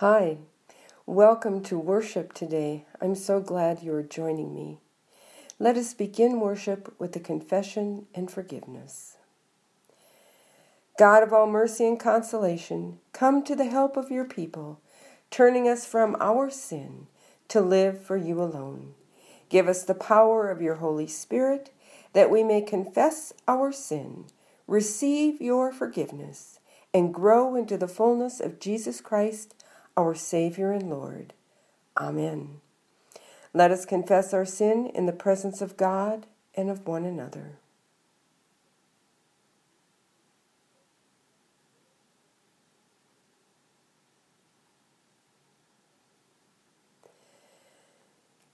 Hi, welcome to worship today. I'm so glad you are joining me. Let us begin worship with the confession and forgiveness. God of all mercy and consolation, come to the help of your people, turning us from our sin to live for you alone. Give us the power of your Holy Spirit that we may confess our sin, receive your forgiveness, and grow into the fullness of Jesus Christ our Savior and Lord. Amen. Let us confess our sin in the presence of God and of one another.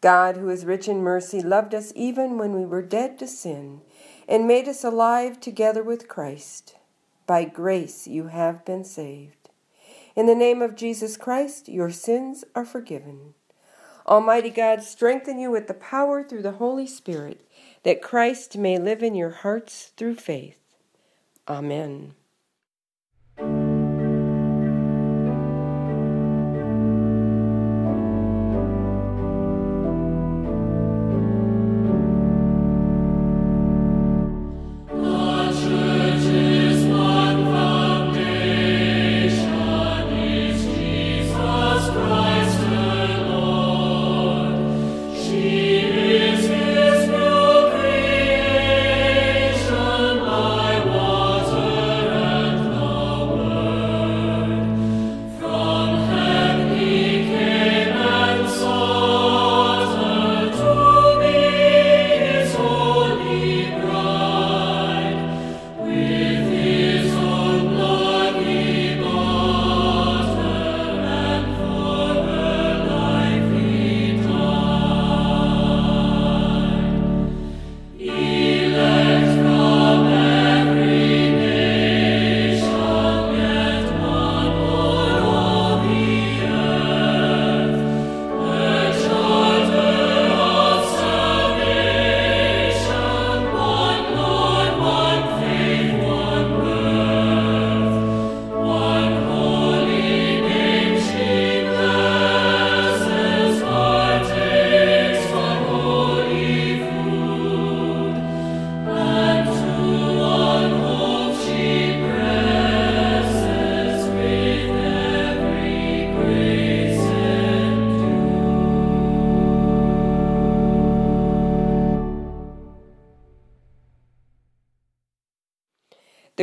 God, who is rich in mercy, loved us even when we were dead to sin and made us alive together with Christ. By grace you have been saved. In the name of Jesus Christ, your sins are forgiven. Almighty God, strengthen you with the power through the Holy Spirit, that Christ may live in your hearts through faith. Amen.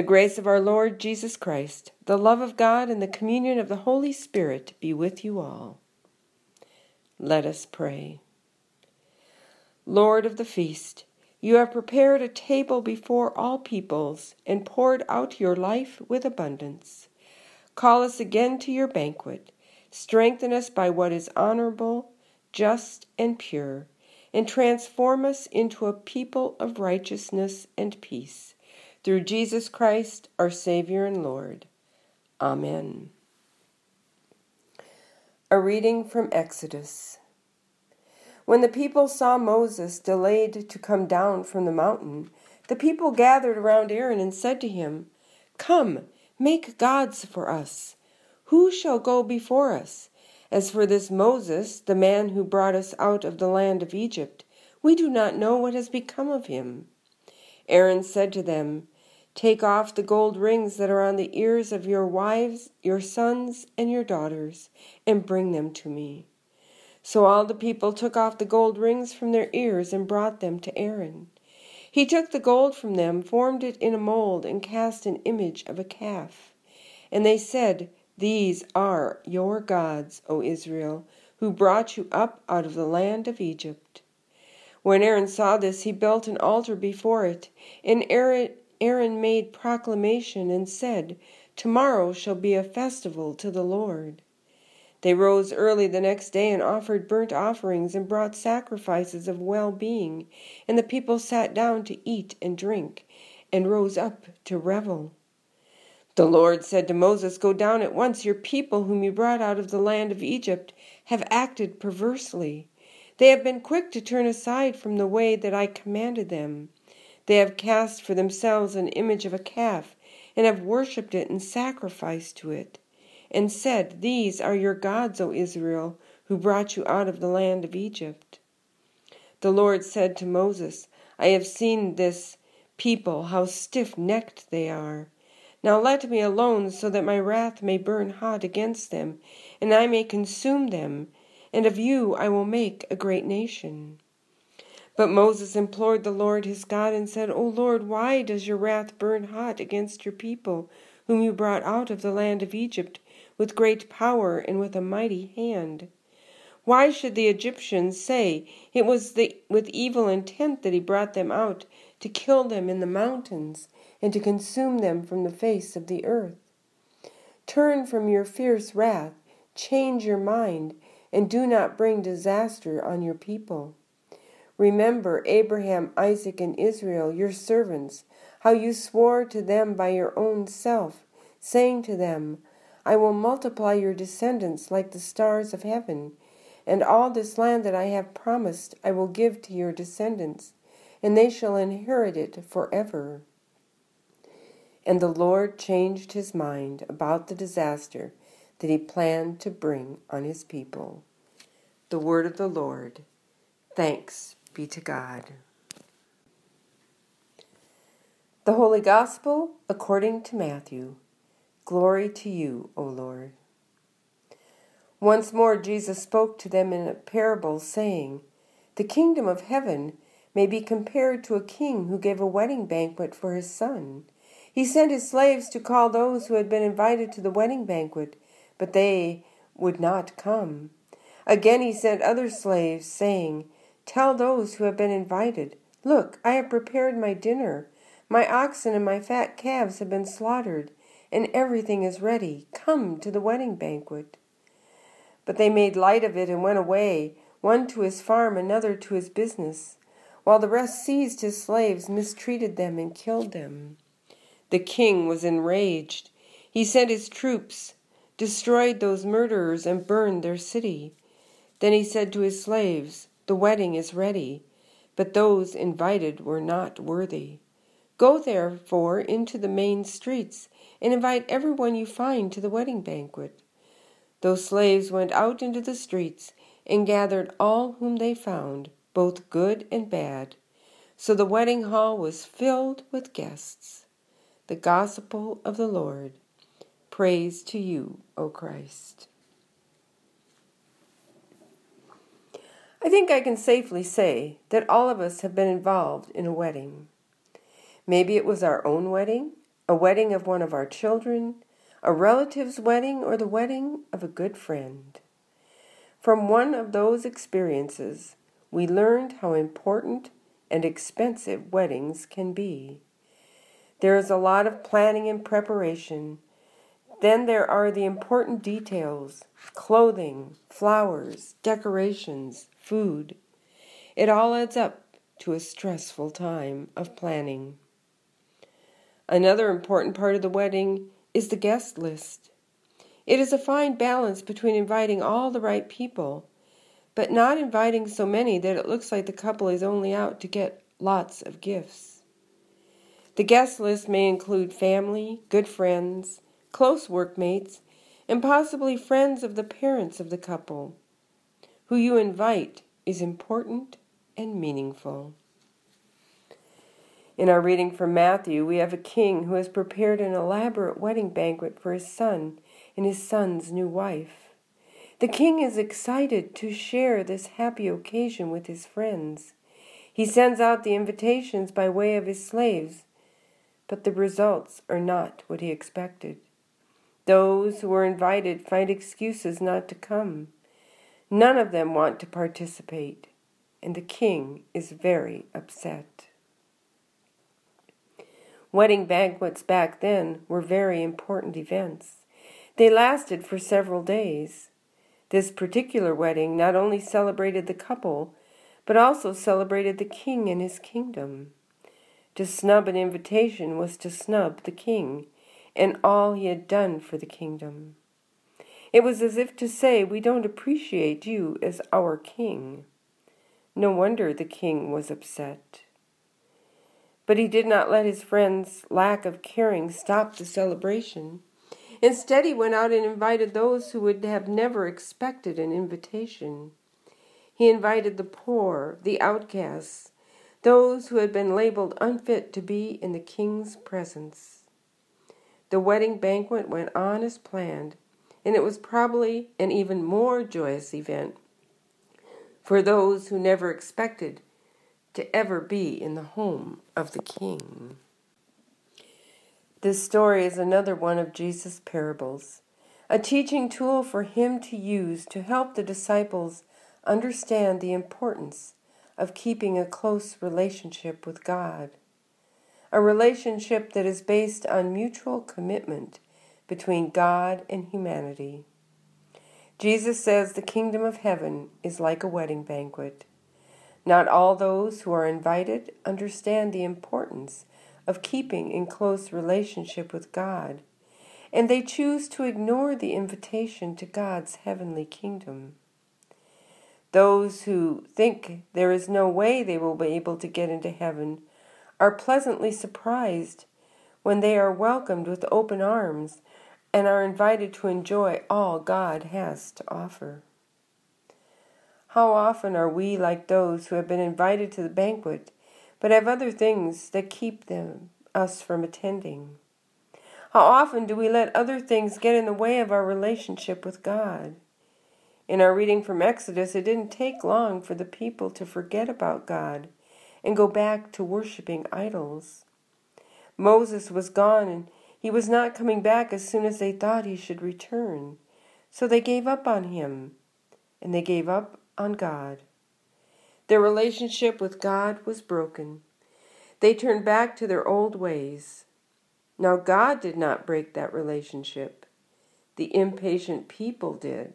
The grace of our Lord Jesus Christ, the love of God, and the communion of the Holy Spirit be with you all. Let us pray. Lord of the feast, you have prepared a table before all peoples and poured out your life with abundance. Call us again to your banquet. Strengthen us by what is honorable, just, and pure, and transform us into a people of righteousness and peace through Jesus Christ, our Savior and Lord. Amen. A reading from Exodus. When the people saw Moses delayed to come down from the mountain, the people gathered around Aaron and said to him, Come, make gods for us. Who shall go before us? As for this Moses, the man who brought us out of the land of Egypt, we do not know what has become of him. Aaron said to them, Take off the gold rings that are on the ears of your wives, your sons, and your daughters, and bring them to me. So all the people took off the gold rings from their ears and brought them to Aaron. He took the gold from them, formed it in a mold, and cast an image of a calf. And they said, These are your gods, O Israel, who brought you up out of the land of Egypt. When Aaron saw this, he built an altar before it, and Aaron Aaron made proclamation and said, Tomorrow shall be a festival to the Lord. They rose early the next day and offered burnt offerings and brought sacrifices of well being, and the people sat down to eat and drink, and rose up to revel. The Lord said to Moses, Go down at once. Your people, whom you brought out of the land of Egypt, have acted perversely. They have been quick to turn aside from the way that I commanded them. They have cast for themselves an image of a calf, and have worshipped it and sacrificed to it. and said, These are your gods, O Israel, who brought you out of the land of Egypt. The Lord said to Moses, I have seen this people, how stiff necked they are. Now let me alone, so that my wrath may burn hot against them, and I may consume them, and of you I will make a great nation. But Moses implored the Lord his God and said, O Lord, why does your wrath burn hot against your people, whom you brought out of the land of Egypt with great power and with a mighty hand? Why should the Egyptians say it was the, with evil intent that he brought them out to kill them in the mountains and to consume them from the face of the earth? Turn from your fierce wrath, change your mind, and do not bring disaster on your people. Remember Abraham, Isaac, and Israel, your servants, how you swore to them by your own self, saying to them, I will multiply your descendants like the stars of heaven, and all this land that I have promised I will give to your descendants, and they shall inherit it forever. And the Lord changed his mind about the disaster that he planned to bring on his people. The word of the Lord. Thanks be to God. The Holy Gospel according to Matthew. Glory to you, O Lord. Once more Jesus spoke to them in a parable, saying, The kingdom of heaven may be compared to a king who gave a wedding banquet for his son. He sent his slaves to call those who had been invited to the wedding banquet, but they would not come. Again he sent other slaves, saying, Tell those who have been invited, Look, I have prepared my dinner. My oxen and my fat calves have been slaughtered, and everything is ready. Come to the wedding banquet. But they made light of it and went away, one to his farm, another to his business, while the rest seized his slaves, mistreated them, and killed them. The king was enraged. He sent his troops, destroyed those murderers, and burned their city. Then he said to his slaves, the wedding is ready, but those invited were not worthy. Go therefore into the main streets and invite everyone you find to the wedding banquet. Those slaves went out into the streets and gathered all whom they found, both good and bad. So the wedding hall was filled with guests. The Gospel of the Lord. Praise to you, O Christ. I think I can safely say that all of us have been involved in a wedding. Maybe it was our own wedding, a wedding of one of our children, a relative's wedding, or the wedding of a good friend. From one of those experiences, we learned how important and expensive weddings can be. There is a lot of planning and preparation. Then there are the important details clothing, flowers, decorations, food. It all adds up to a stressful time of planning. Another important part of the wedding is the guest list. It is a fine balance between inviting all the right people, but not inviting so many that it looks like the couple is only out to get lots of gifts. The guest list may include family, good friends, close workmates, and possibly friends of the parents of the couple. Who you invite is important and meaningful. In our reading from Matthew, we have a king who has prepared an elaborate wedding banquet for his son and his son's new wife. The king is excited to share this happy occasion with his friends. He sends out the invitations by way of his slaves, but the results are not what he expected. Those who are invited find excuses not to come. None of them want to participate, and the king is very upset. Wedding banquets back then were very important events. They lasted for several days. This particular wedding not only celebrated the couple, but also celebrated the king and his kingdom. To snub an invitation was to snub the king and all he had done for the kingdom. It was as if to say, We don't appreciate you as our king. No wonder the king was upset. But he did not let his friend's lack of caring stop the celebration. Instead, he went out and invited those who would have never expected an invitation. He invited the poor, the outcasts, those who had been labeled unfit to be in the king's presence. The wedding banquet went on as planned, and it was probably an even more joyous event for those who never expected to ever be in the home of the king. This story is another one of Jesus' parables, a teaching tool for him to use to help the disciples understand the importance of keeping a close relationship with God, a relationship that is based on mutual commitment between God and humanity. Jesus says the kingdom of heaven is like a wedding banquet. Not all those who are invited understand the importance of keeping in close relationship with God, and they choose to ignore the invitation to God's heavenly kingdom. Those who think there is no way they will be able to get into heaven are pleasantly surprised when they are welcomed with open arms and are invited to enjoy all God has to offer. How often are we like those who have been invited to the banquet but have other things that keep them us from attending? How often do we let other things get in the way of our relationship with God? In our reading from Exodus, it didn't take long for the people to forget about God and go back to worshiping idols. Moses was gone and he was not coming back as soon as they thought he should return. So they gave up on him and they gave up on God. Their relationship with God was broken. They turned back to their old ways. Now, God did not break that relationship. The impatient people did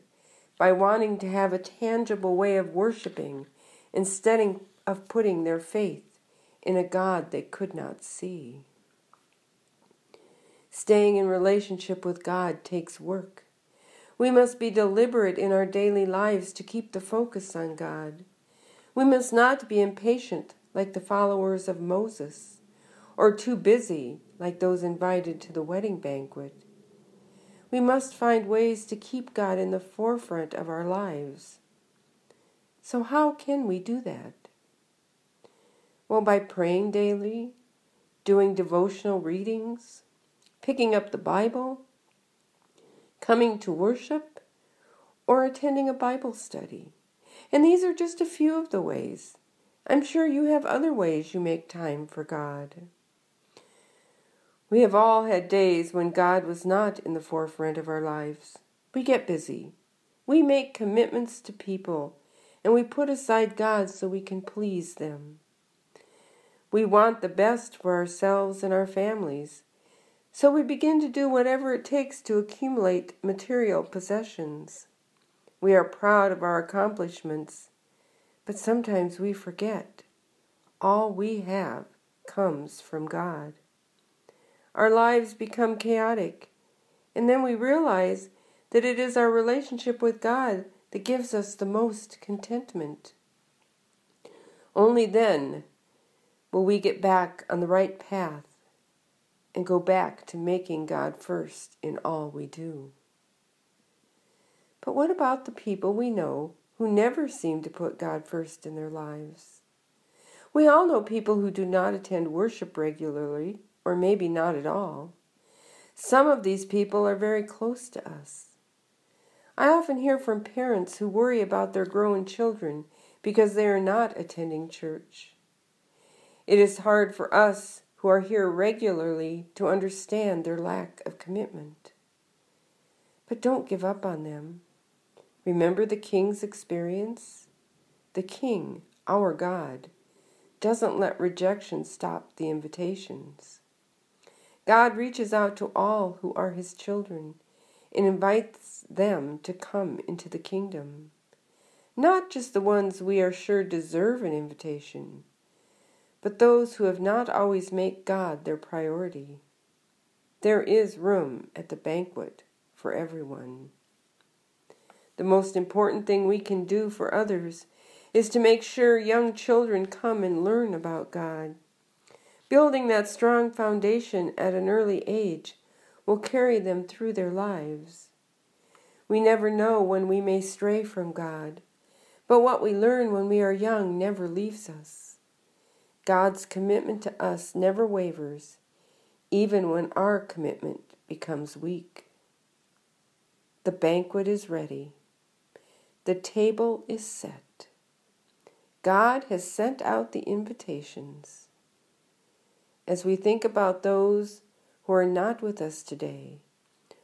by wanting to have a tangible way of worshiping instead of putting their faith in a God they could not see. Staying in relationship with God takes work. We must be deliberate in our daily lives to keep the focus on God. We must not be impatient like the followers of Moses, or too busy like those invited to the wedding banquet. We must find ways to keep God in the forefront of our lives. So, how can we do that? Well, by praying daily, doing devotional readings, picking up the Bible, coming to worship, or attending a Bible study. And these are just a few of the ways. I'm sure you have other ways you make time for God. We have all had days when God was not in the forefront of our lives. We get busy. We make commitments to people, and we put aside God so we can please them. We want the best for ourselves and our families, so we begin to do whatever it takes to accumulate material possessions. We are proud of our accomplishments, but sometimes we forget all we have comes from God. Our lives become chaotic, and then we realize that it is our relationship with God that gives us the most contentment. Only then will we get back on the right path and go back to making God first in all we do. But what about the people we know who never seem to put God first in their lives? We all know people who do not attend worship regularly, or maybe not at all. Some of these people are very close to us. I often hear from parents who worry about their growing children because they are not attending church. It is hard for us who are here regularly to understand their lack of commitment. But don't give up on them. Remember the king's experience? The king, our God, doesn't let rejection stop the invitations. God reaches out to all who are his children and invites them to come into the kingdom. Not just the ones we are sure deserve an invitation, but those who have not always made God their priority. There is room at the banquet for everyone. The most important thing we can do for others is to make sure young children come and learn about God. Building that strong foundation at an early age will carry them through their lives. We never know when we may stray from God, but what we learn when we are young never leaves us. God's commitment to us never wavers, even when our commitment becomes weak. The banquet is ready. The table is set. God has sent out the invitations. As we think about those who are not with us today,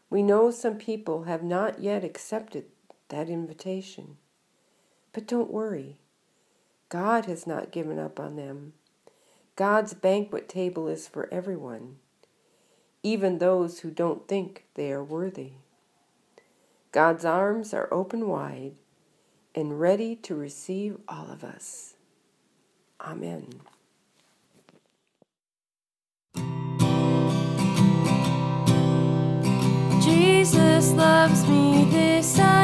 we know some people have not yet accepted that invitation. But don't worry, God has not given up on them. God's banquet table is for everyone, even those who don't think they are worthy. God's arms are open wide and ready to receive all of us. Amen. Jesus loves me, this I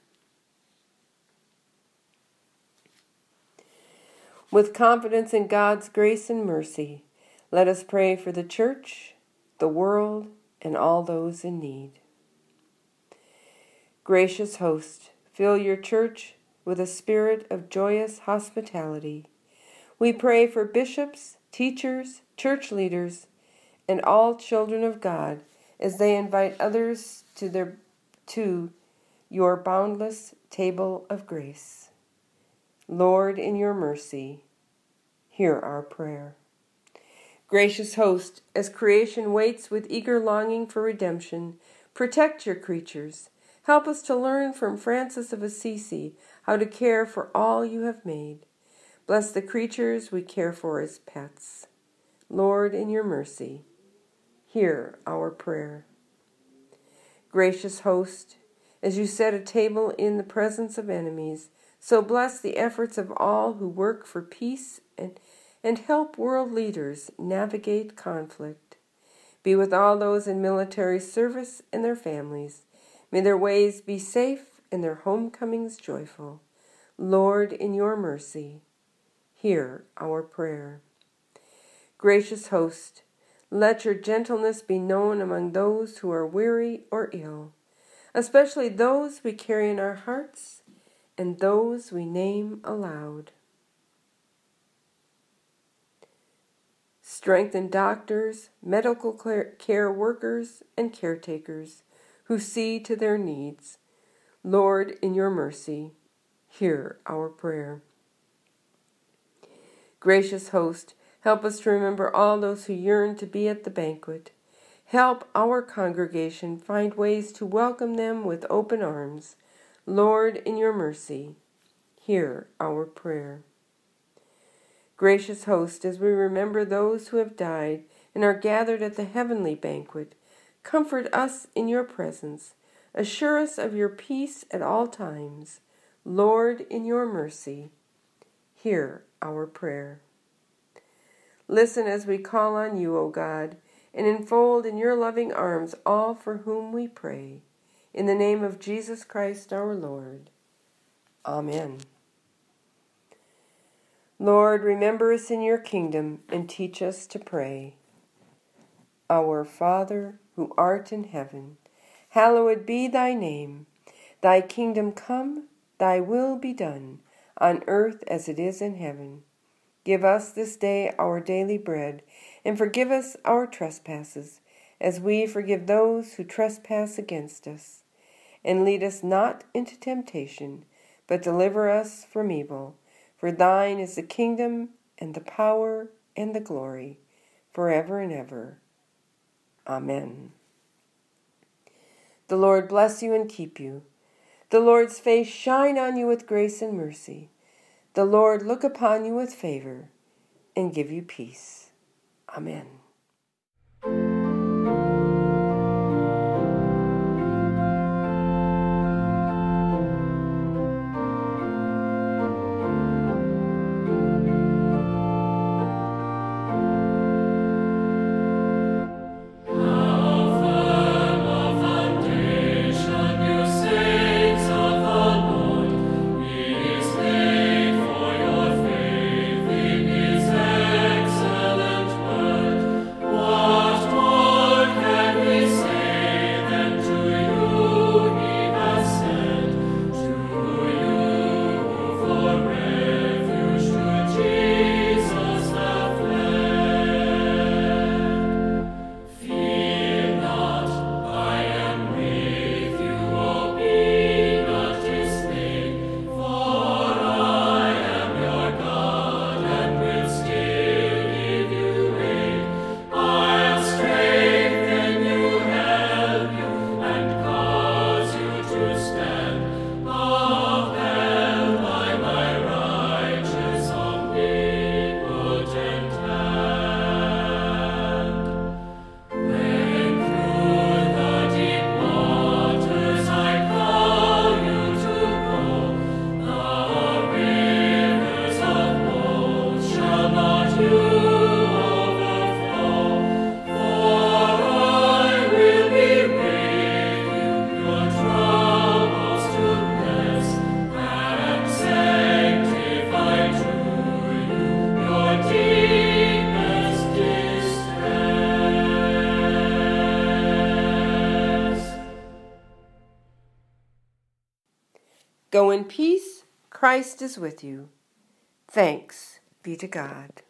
With confidence in God's grace and mercy, let us pray for the church, the world, and all those in need. Gracious host, fill your church with a spirit of joyous hospitality. We pray for bishops, teachers, church leaders, and all children of God as they invite others to their to your boundless table of grace. Lord, in your mercy, hear our prayer. Gracious host, as creation waits with eager longing for redemption, protect your creatures. Help us to learn from Francis of Assisi how to care for all you have made. Bless the creatures we care for as pets. Lord, in your mercy, hear our prayer. Gracious host, as you set a table in the presence of enemies, so bless the efforts of all who work for peace and, and help world leaders navigate conflict. Be with all those in military service and their families. May their ways be safe and their homecomings joyful. Lord, in your mercy, hear our prayer. Gracious host, let your gentleness be known among those who are weary or ill, especially those we carry in our hearts and those we name aloud. Strengthen doctors, medical care workers, and caretakers who see to their needs. Lord, in your mercy, hear our prayer. Gracious host, help us to remember all those who yearn to be at the banquet. Help our congregation find ways to welcome them with open arms. Lord, in your mercy, hear our prayer. Gracious host, as we remember those who have died and are gathered at the heavenly banquet, comfort us in your presence. Assure us of your peace at all times. Lord, in your mercy, hear our prayer. Listen as we call on you, O God, and enfold in your loving arms all for whom we pray. In the name of Jesus Christ our Lord. Amen. Lord, remember us in your kingdom and teach us to pray. Our Father, who art in heaven, hallowed be thy name. Thy kingdom come, thy will be done, on earth as it is in heaven. Give us this day our daily bread, and forgive us our trespasses, as we forgive those who trespass against us. And lead us not into temptation, but deliver us from evil. For thine is the kingdom, and the power, and the glory, forever and ever. Amen. The Lord bless you and keep you. The Lord's face shine on you with grace and mercy. The Lord look upon you with favor and give you peace. Amen. Christ is with you. Thanks be to God.